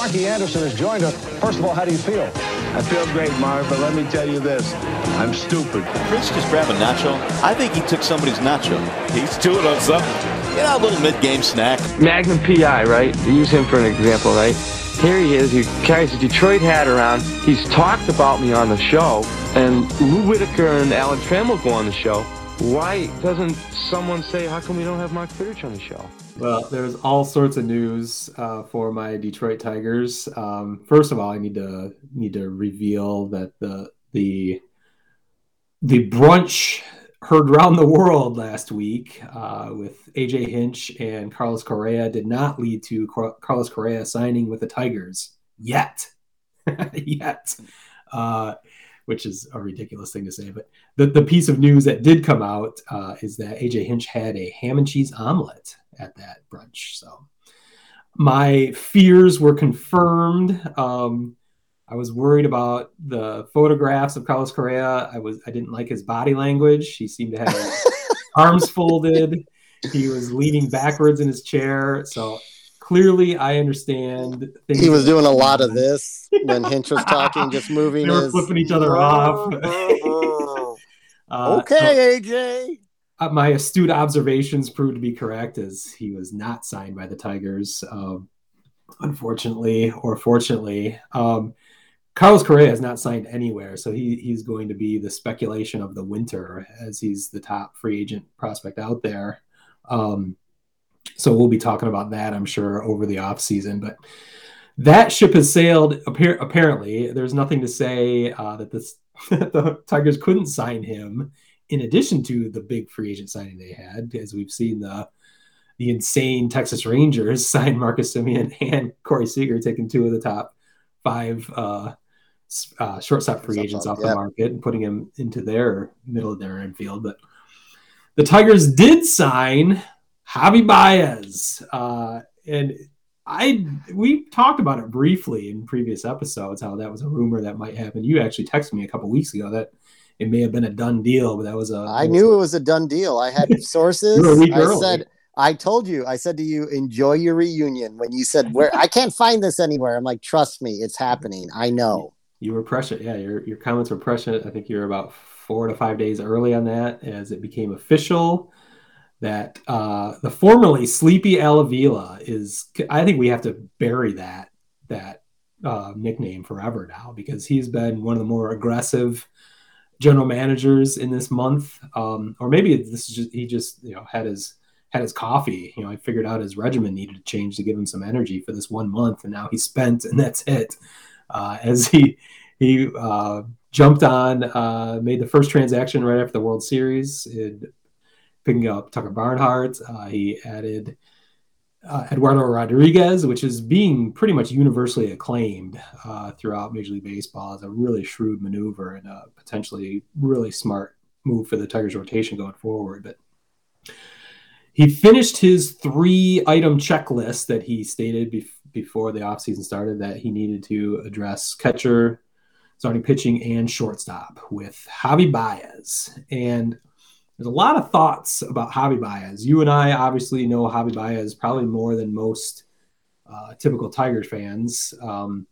Sparky Anderson has joined us. First of all, how do you feel? I feel great, Marv, but let me tell you this. I'm stupid. Chris just grabbed a nacho. I think he took somebody's nacho. He's doing on something. You know, a little mid-game snack. Magnum PI, right? Use him for an example, right? Here he is. He carries a Detroit hat around. He's talked about me on the show. And Lou Whitaker and Alan Trammell go on the show. Why doesn't someone say, how come we don't have Mark Fidrych on the show? Well, there's all sorts of news uh, for my Detroit Tigers. Um, first of all, I need to need to reveal that the the the brunch heard around the world last week uh, with AJ Hinch and Carlos Correa did not lead to Carlos Correa signing with the Tigers yet, yet. Uh, which is a ridiculous thing to say. But the, the piece of news that did come out uh, is that AJ Hinch had a ham and cheese omelet at that brunch. So my fears were confirmed. Um, I was worried about the photographs of Carlos Correa. I was I didn't like his body language. He seemed to have arms folded. He was leaning backwards in his chair. So clearly I understand. He was doing a lot of this when Hinch was talking, just moving. they were his... flipping each other off. uh, okay, so, AJ. Uh, my astute observations proved to be correct, as he was not signed by the Tigers, um, unfortunately or fortunately. Um, Carlos Correa is not signed anywhere, so he, he's going to be the speculation of the winter, as he's the top free agent prospect out there. Um, so we'll be talking about that, I'm sure, over the off season. But that ship has sailed. apparently, there's nothing to say uh, that this the Tigers couldn't sign him. In addition to the big free agent signing they had, as we've seen the the insane Texas Rangers sign Marcus Semien and Corey Seager, taking two of the top five uh, uh, shortstop free agents off the market and putting him into their middle of their infield. But the Tigers did sign Javy Baez. Uh, and I we talked about it briefly in previous episodes how that was a rumor that might happen. You actually texted me a couple weeks ago that it may have been a done deal, but that was a. I knew it was a done deal. I had sources. I early. said I told you. I said to you, enjoy your reunion. When you said where I can't find this anywhere, I'm like, trust me, it's happening. I know. You were prescient. Yeah, your your comments were prescient. I think you were about four to five days early on that as it became official that uh, the formerly Sleepy Al Avila is. I think we have to bury that that uh, nickname forever now because he's been one of the more aggressive general managers in this month. Um, or maybe this is just he just you know had his had his coffee. You know, I figured out his regimen needed to change to give him some energy for this one month, and now he's spent, and that's it. Uh, as he he uh, jumped on, uh, made the first transaction right after the World Series. It picking up Tucker Barnhart. Uh, he added uh, Eduardo Rodriguez, which is being pretty much universally acclaimed uh, throughout Major League Baseball as a really shrewd maneuver and a potentially really smart move for the Tigers rotation going forward. But he finished his three item checklist that he stated bef- before the offseason started that he needed to address catcher, starting pitching, and shortstop with Javy Baez. And there's a lot of thoughts about Javy Baez. You and I obviously know Javy Baez probably more than most uh, typical Tigers fans, um,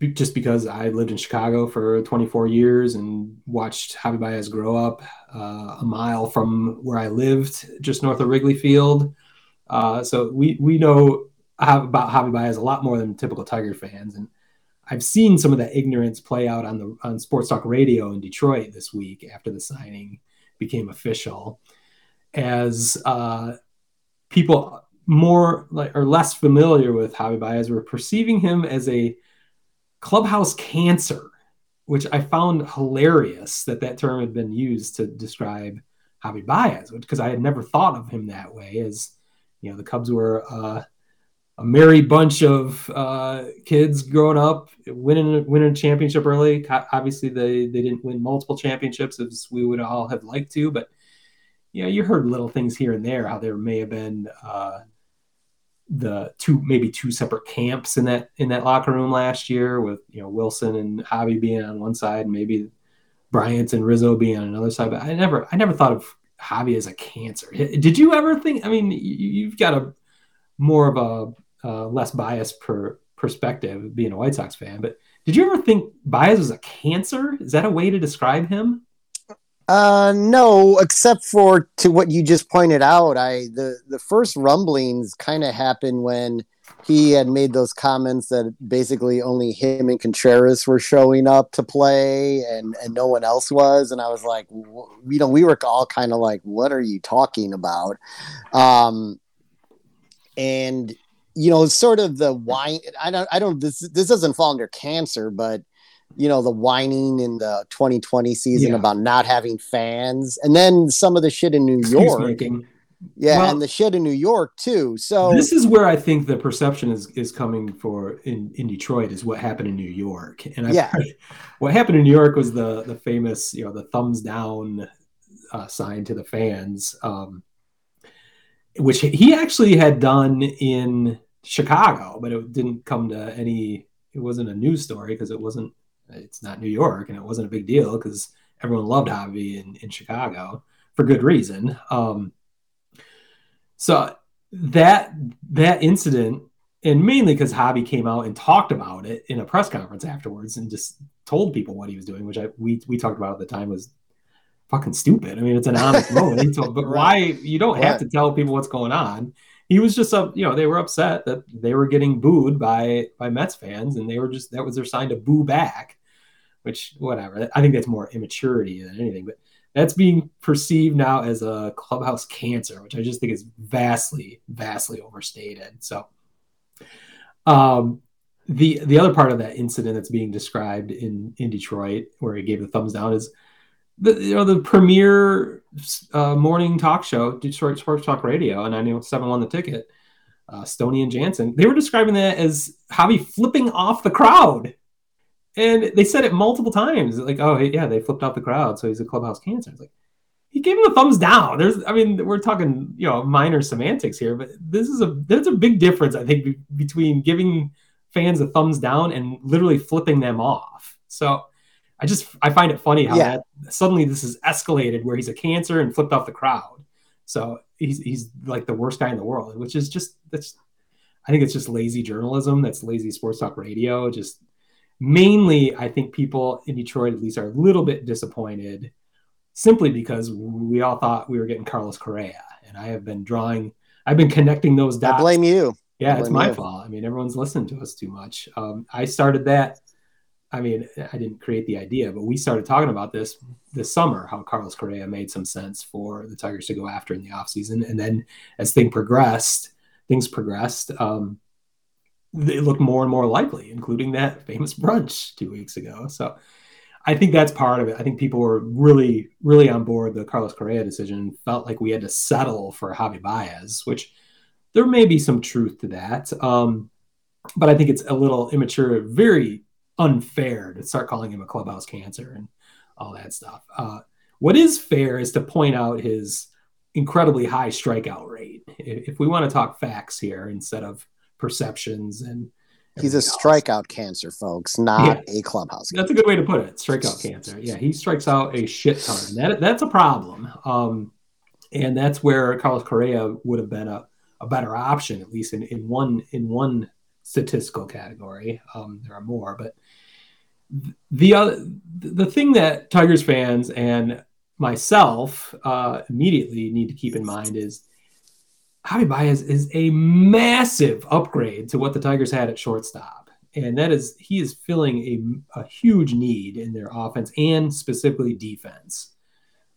just because I lived in Chicago for 24 years and watched Javy Baez grow up uh, a mile from where I lived, just north of Wrigley Field. Uh, so we we know about Javy Baez a lot more than typical Tiger fans, and I've seen some of that ignorance play out on the on Sports Talk Radio in Detroit this week after the signing became official as uh, people more like or less familiar with Javy Baez were perceiving him as a clubhouse cancer, which I found hilarious that that term had been used to describe Javy Baez, because I had never thought of him that way. As you know, the Cubs were uh, a merry bunch of uh, kids growing up, winning winning a championship early. Obviously, they they didn't win multiple championships as we would all have liked to, but yeah, you heard little things here and there how there may have been uh, the two maybe two separate camps in that in that locker room last year with you know Willson and Javy being on one side, and maybe Bryant and Rizzo being on another side. But I never I never thought of Javy as a cancer. Did you ever think? I mean, you've got a more of a uh, less biased per perspective, being a White Sox fan. But did you ever think Baez was a cancer? Is that a way to describe him? Uh, no, except for to what you just pointed out. I the the first rumblings kind of happened when he had made those comments that basically only him and Contreras were showing up to play and and no one else was and I was like you know we were all kind of like what are you talking about um and you know sort of the wine I don't I don't this this doesn't fall under cancer but you know the whining in the 2020 season yeah. about not having fans and then some of the shit in New York yeah, well, and the shit in New York too. So this is where I think the perception is is coming for in in Detroit is what happened in New York. And I, yeah, what happened in New York was the the famous you know the thumbs down uh, sign to the fans, um, which he actually had done in Chicago, but it didn't come to any. It wasn't a news story because it wasn't. It's not New York, and it wasn't a big deal because everyone loved Javy in in Chicago for good reason. Um, so that that incident, and mainly because Javy came out and talked about it in a press conference afterwards and just told people what he was doing, which I we we talked about at the time was fucking stupid. I mean, it's an honest moment. But why you don't have to tell people what's going on. He was just up, you know, they were upset that they were getting booed by by Mets fans, and they were just that was their sign to boo back. Which whatever. I think that's more immaturity than anything. But that's being perceived now as a clubhouse cancer, which I just think is vastly, vastly overstated. So, um, the the other part of that incident that's being described in in Detroit, where he gave the thumbs down, is the you know the premier uh, morning talk show, Detroit Sports Talk Radio, and I knew seven won the ticket. Uh, Stoney and Jansen, they were describing that as Javy flipping off the crowd and they said it multiple times, like, "Oh, yeah, they flipped off the crowd, so he's a clubhouse cancer." It's like he gave him a thumbs down. There's, I mean, we're talking, you know, minor semantics here, but this is a there's a big difference, I think, between giving fans a thumbs down and literally flipping them off. So I just I find it funny how yeah. that suddenly this is escalated where he's a cancer and flipped off the crowd. So he's he's like the worst guy in the world, which is just that's I think it's just lazy journalism. That's lazy sports talk radio. Just mainly i think people in detroit at least are a little bit disappointed simply because we all thought we were getting carlos correa and i have been drawing i've been connecting those dots i blame you yeah it's my you. fault i mean everyone's listening to us too much um, i started that i mean i didn't create the idea but we started talking about this this summer how carlos correa made some sense for the tigers to go after in the offseason and then as things progressed things progressed um, they looked more and more likely, including that famous brunch two weeks ago. So I think that's part of it. I think people were really, really on board the Carlos Correa decision, felt like we had to settle for Javy Baez, which there may be some truth to that. Um, but I think it's a little immature, very unfair to start calling him a clubhouse cancer and all that stuff. Uh, what is fair is to point out his incredibly high strikeout rate. If, we want to talk facts here instead of perceptions and he's a strikeout cancer folks not yeah. a clubhouse cancer. that's a good way to put it strikeout cancer yeah he strikes out a shit ton that, that's a problem um, and that's where carlos correa would have been a, a better option at least in, in one in one statistical category um, there are more but the other the thing that tigers fans and myself uh, immediately need to keep in mind is Javi Baez is a massive upgrade to what the Tigers had at shortstop. And that is, he is filling a, a huge need in their offense and specifically defense.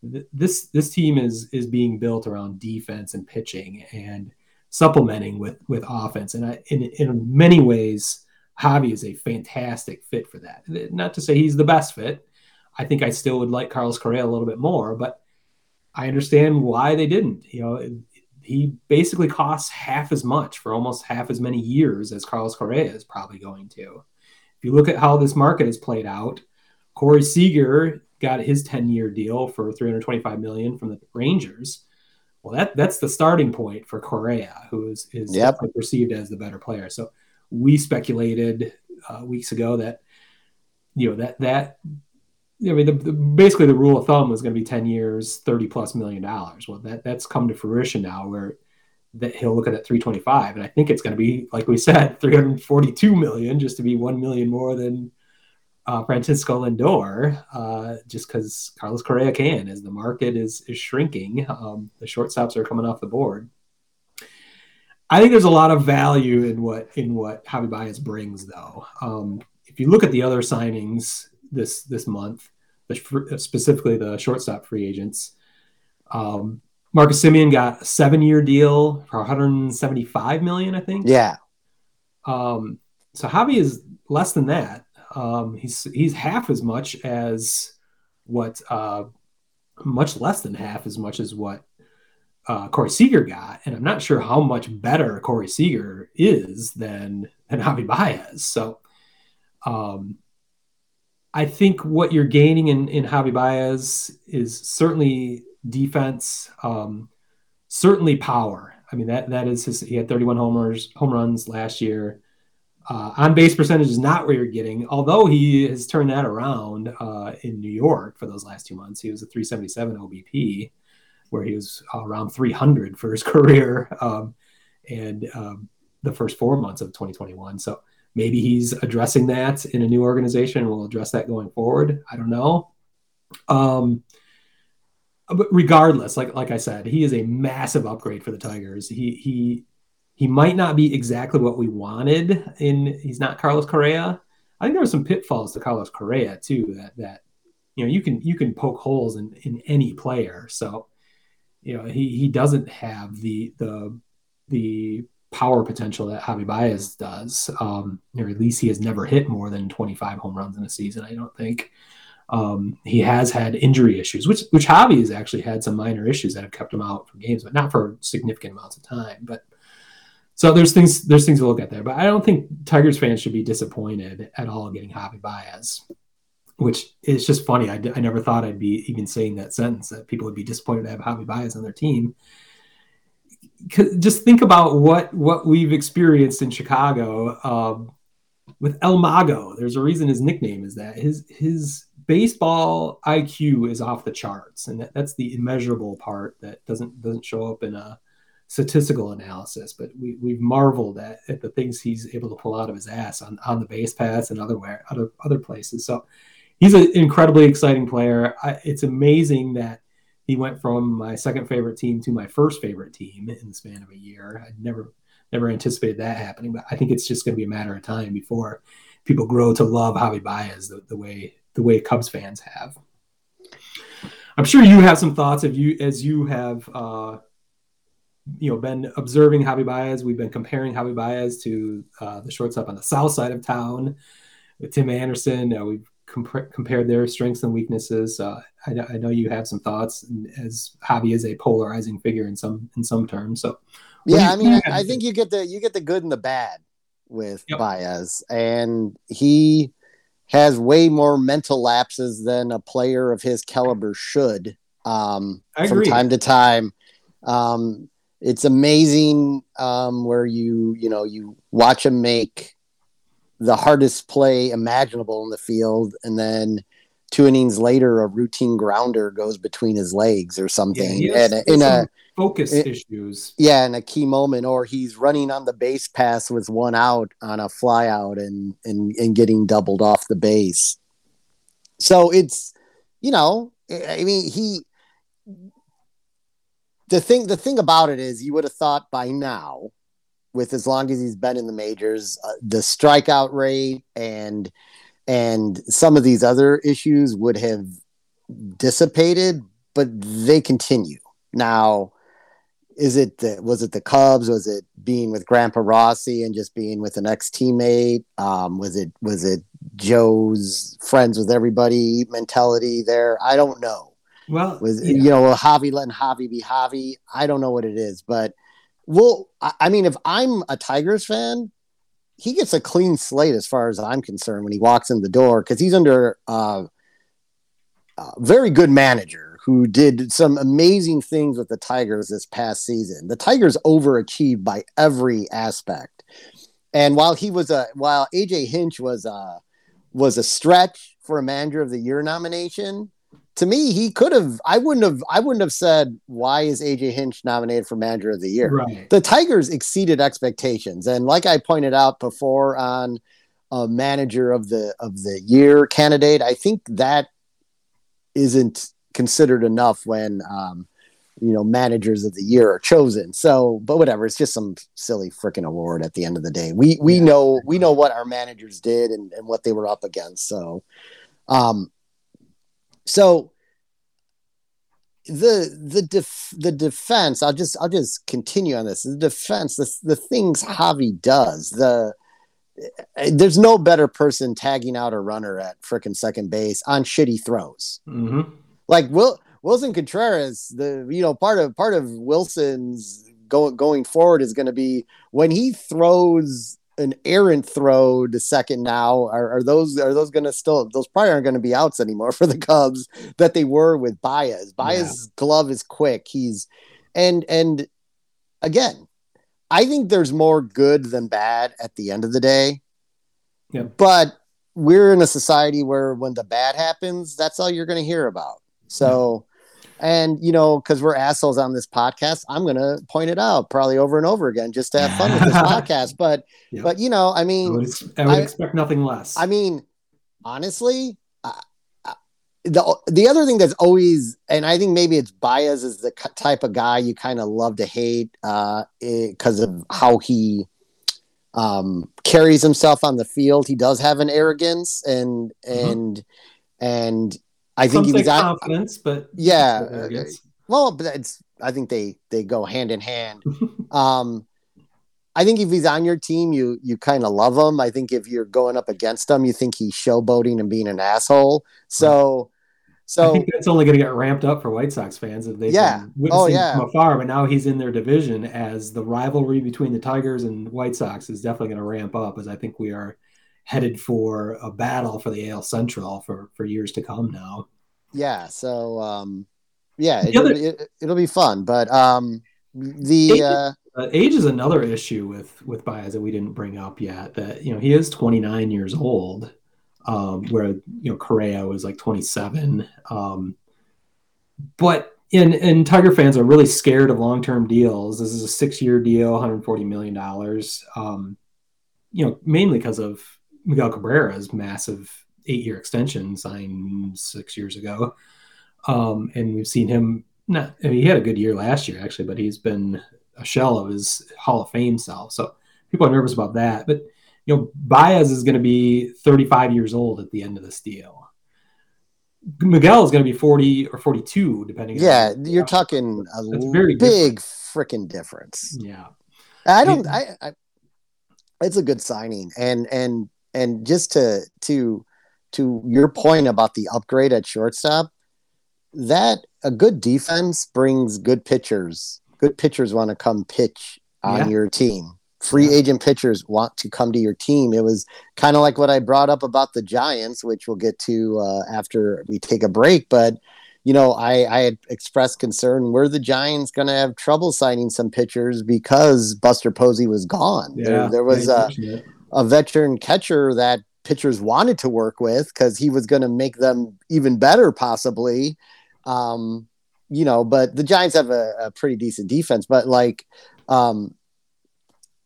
This this team is is being built around defense and pitching and supplementing with with offense. And I, in in many ways, Javy is a fantastic fit for that. Not to say he's the best fit. I think I still would like Carlos Correa a little bit more, but I understand why they didn't. You know, he basically costs half as much for almost half as many years as Carlos Correa is probably going to. If you look at how this market has played out, Corey Seager got his 10-year deal for 325 million from the Rangers. Well, that that's the starting point for Correa, who is is yep. perceived as the better player. So we speculated uh, weeks ago that you know that that I mean, the, the, basically the rule of thumb was going to be 10 years, 30 plus million dollars. Well, that that's come to fruition now where that he'll look at that 325, and I think it's going to be like we said, 342 million, just to be one million more than uh, Francisco Lindor, uh, just because Carlos Correa can, as the market is is shrinking. Um, the shortstops are coming off the board. I think there's a lot of value in what in what Javy Baez brings, though. Um, if you look at the other signings this this month, the, specifically the shortstop free agents, um, Marcus Semien got a seven year deal for 175 million, I think. Yeah. Um, so Javy is less than that. Um, he's he's half as much as what uh, much less than half as much as what uh, Corey Seager got, and I'm not sure how much better Corey Seager is than than Javy Baez. So, um, I think what you're gaining in in Javy Baez is certainly defense, um, certainly power. I mean that that is his. He had 31 homers, home runs last year. Uh, on base percentage is not where you're getting, although he has turned that around uh, in New York for those last two months. He was a 377 OBP, where he was around 300 for his career, um, and um, the first four months of 2021. So maybe he's addressing that in a new organization. We'll address that going forward. I don't know. Um, but regardless, like like I said, he is a massive upgrade for the Tigers. He he he might not be exactly what we wanted in he's not Carlos Correa. I think there are some pitfalls to Carlos Correa too that that you know you can you can poke holes in in any player. So you know he he doesn't have the the the power potential that Javy Baez does. Um, or at least he has never hit more than 25 home runs in a season. I don't think. Um, he has had injury issues, which which Javy has actually had some minor issues that have kept him out from games, but not for significant amounts of time. But so there's things there's things to look at there, but I don't think Tigers fans should be disappointed at all getting Javy Baez, which is just funny. I, I never thought I'd be even saying that sentence that people would be disappointed to have Javy Baez on their team. Just think about what what we've experienced in Chicago um, with El Mago. There's a reason his nickname is that. His his baseball IQ is off the charts, and that, that's the immeasurable part that doesn't doesn't show up in a statistical analysis, but we, we've marveled at, at the things he's able to pull out of his ass on, on the base paths and other other other places. So he's an incredibly exciting player. I, it's amazing that he went from my second favorite team to my first favorite team in the span of a year. I never never anticipated that happening, but I think it's just going to be a matter of time before people grow to love Javy Baez the, the way the way Cubs fans have. I'm sure you have some thoughts if you as you have uh, you know been observing Javy Baez. We've been comparing Javy Baez to uh, the shortstop on the south side of town with Tim Anderson. Uh, we've comp- compared their strengths and weaknesses. Uh, I, I, know you have some thoughts, as Javy is a polarizing figure in some in some terms. So, yeah, I mean, I, I, think you get the you get the good and the bad with yep. Baez, and he has way more mental lapses than a player of his caliber should. Um, from time to time. Um, it's amazing um, where you you know you watch him make the hardest play imaginable in the field, and then two innings later, a routine grounder goes between his legs or something, yeah, and in a focus it, issues. Yeah, in a key moment, or he's running on the base pass with one out on a fly out and and and getting doubled off the base. So it's you know, I mean he the thing the thing about it is you would have thought by now with as long as he's been in the majors uh, the strikeout rate and and some of these other issues would have dissipated but they continue. Now is it the, was it the cubs? Was it being with grandpa rossy and just being with an ex-teammate? Um, was it was it joe's friends with everybody mentality there? I don't know well, was yeah. you know Javy letting Javy be Javy. I don't know what it is, but well, I, I mean, if I'm a Tigers fan, he gets a clean slate as far as I'm concerned when he walks in the door because he's under uh, a very good manager who did some amazing things with the Tigers this past season. The Tigers overachieved by every aspect, and while he was a while AJ Hinch was a was a stretch for a manager of the year nomination to me, he could have. I wouldn't have. I wouldn't have said why is AJ Hinch nominated for Manager of the Year. Right. The Tigers exceeded expectations, and like I pointed out before on a Manager of the of the Year candidate, I think that isn't considered enough when um, you know managers of the year are chosen. So, but whatever, it's just some silly freaking award at the end of the day. We we Yeah. know we know what our managers did and, and what they were up against. So, um, so the the def, the defense. I'll just I'll just continue on this. The defense, the the things Javy does. The there's no better person tagging out a runner at frickin' second base on shitty throws hmm like Will Willson Contreras, the you know part of part of Willson's going going forward is going to be when he throws an errant throw to second now. Are, are those are those going to still those probably aren't going to be outs anymore for the Cubs that they were with Baez. Baez's glove is quick. He's and and again, I think there's more good than bad at the end of the day. Yeah. But we're in a society where when the bad happens, that's all you're going to hear about. So, and you know, because we're assholes on this podcast, I'm going to point it out probably over and over again just to have fun with this podcast. But, Yeah. but you know, I I mean, would, ex- I would I- expect nothing less. I mean, honestly, uh, uh, the the other thing that's always, and I think maybe it's bias is the type of guy you kind of love to hate because of how he um, carries himself on the field. He does have an arrogance, and and and I think Some he was on. confidence, but Yeah, it's. Well, but it's I think they they go hand in hand. um I think if he's on your team, you you kind of love him. I think if you're going up against him, you think he's showboating and being an asshole. So I so think that's only going to get ramped up for White Sox fans if they've Yeah. Oh, yeah. from afar. But now he's in their division as the rivalry between the Tigers and White Sox is definitely going to ramp up. As I think we are headed for a battle for the AL Central for for years to come now. yeah, so um yeah, it'll, other- be, it, it'll be fun. But um the uh Uh, age is another issue with with Baez that we didn't bring up yet. That you know he is 29 years old, um, where you know Correa was like 27. Um, but and and Tiger fans are really scared of long term deals. This is a six year deal, 140 million dollars. Um, you know, mainly because of Miguel Cabrera's massive eight year extension signed six years ago. Um, and we've seen him not, I mean, he had a good year last year, actually, but he's been a shell of his Hall of Fame self. So people are nervous about that. But, you know, Baez is going to be 35 years old at the end of this deal. Miguel is going to be 40 or 42, depending yeah, you're talking a That's very big freaking difference. Yeah. I don't. I, I. It's a good signing, and and and just to to to your point about the upgrade at shortstop, that a good defense brings good pitchers. Good pitchers want to come pitch on Yeah. your team. Free Yeah. agent pitchers want to come to your team. It was kind of like what I brought up about the Giants, which we'll get to uh, after we take a break. But you know, I, I had expressed concern were the Giants going to have trouble signing some pitchers because Buster Posey was gone. Yeah. There, there was a. a veteran catcher that pitchers wanted to work with because he was going to make them even better, possibly. Um, you know, but the Giants have a, a pretty decent defense, but like, um,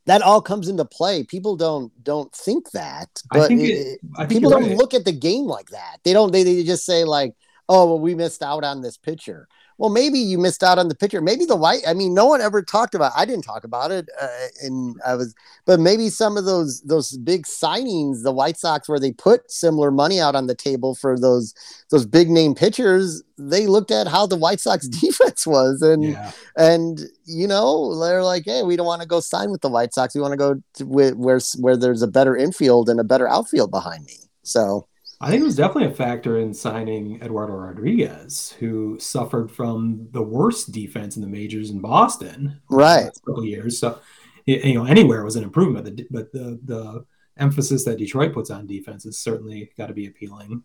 that all comes into play. People don't don't think that, but think it- it- people don't right. look at the game like that. They don't. They, they just say like, "Oh, well, we missed out on this pitcher." Well, maybe you missed out on the picture. Maybe the white. I mean, no one ever talked about. I didn't talk about it, uh, and I was. But maybe some of those those big signings, the White Sox, where they put similar money out on the table for those those big name pitchers, they looked at how the White Sox defense was, and Yeah. and you know they're like, hey, we don't want to go sign with the White Sox. We want to go to where, where where there's a better infield and a better outfield behind me. So I think it was definitely a factor in signing Eduardo Rodriguez, who suffered from the worst defense in the majors in Boston, Right. couple of years. So, you know, anywhere was an improvement, but the, but the the emphasis that Detroit puts on defense has certainly got to be appealing.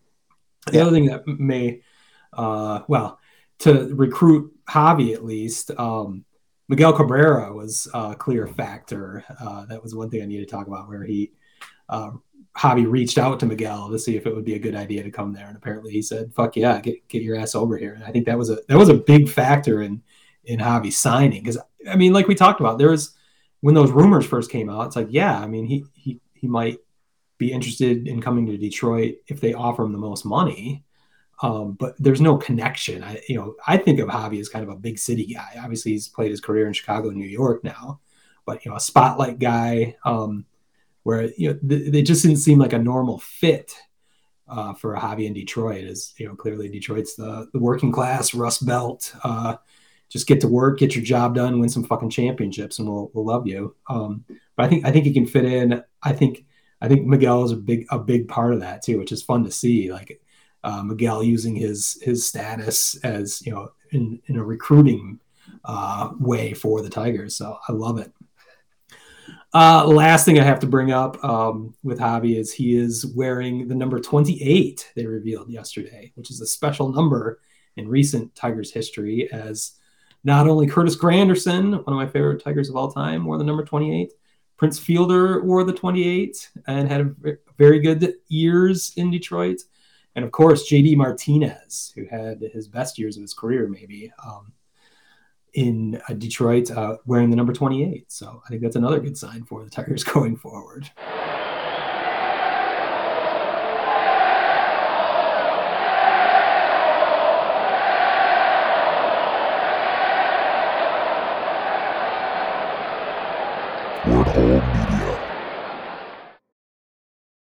The Yeah. other thing that may, uh, well, to recruit Javy at least, um, Miguel Cabrera was a clear factor. Uh, that was one thing I need to talk about, where he uh, Javy reached out to Miguel to see if it would be a good idea to come there, and apparently he said, "Fuck yeah, get get your ass over here." And I think that was a that was a big factor in in Javy signing because I mean, like we talked about, there was when those rumors first came out, it's like, yeah, I mean, he he he might be interested in coming to Detroit if they offer him the most money. Um, but there's no connection. I, you know, I think of Javy as kind of a big city guy. Obviously, he's played his career in Chicago, and New York now, but you know, a spotlight guy. Um, where you know th- they just didn't seem like a normal fit uh, for Javy in Detroit. Is you know, clearly Detroit's the the working class Rust Belt. Uh, just get to work, get your job done, win some fucking championships, and we'll we'll love you. Um, but I think I think he can fit in. I think I think Miguel is a big a big part of that too, which is fun to see. Like uh, Miguel using his his status as you know in in a recruiting uh, way for the Tigers. So I love it. Uh, last thing I have to bring up um, with Javy is he is wearing the number 28 they revealed yesterday, which is a special number in recent Tigers history. As not only Curtis Granderson, one of my favorite Tigers of all time, wore the number 28, Prince Fielder wore the 28 and had very good years in Detroit. And of course, JD Martinez, who had his best years of his career, maybe. Um, in uh, Detroit uh, wearing the number 28. So I think that's another good sign for the Tigers going forward.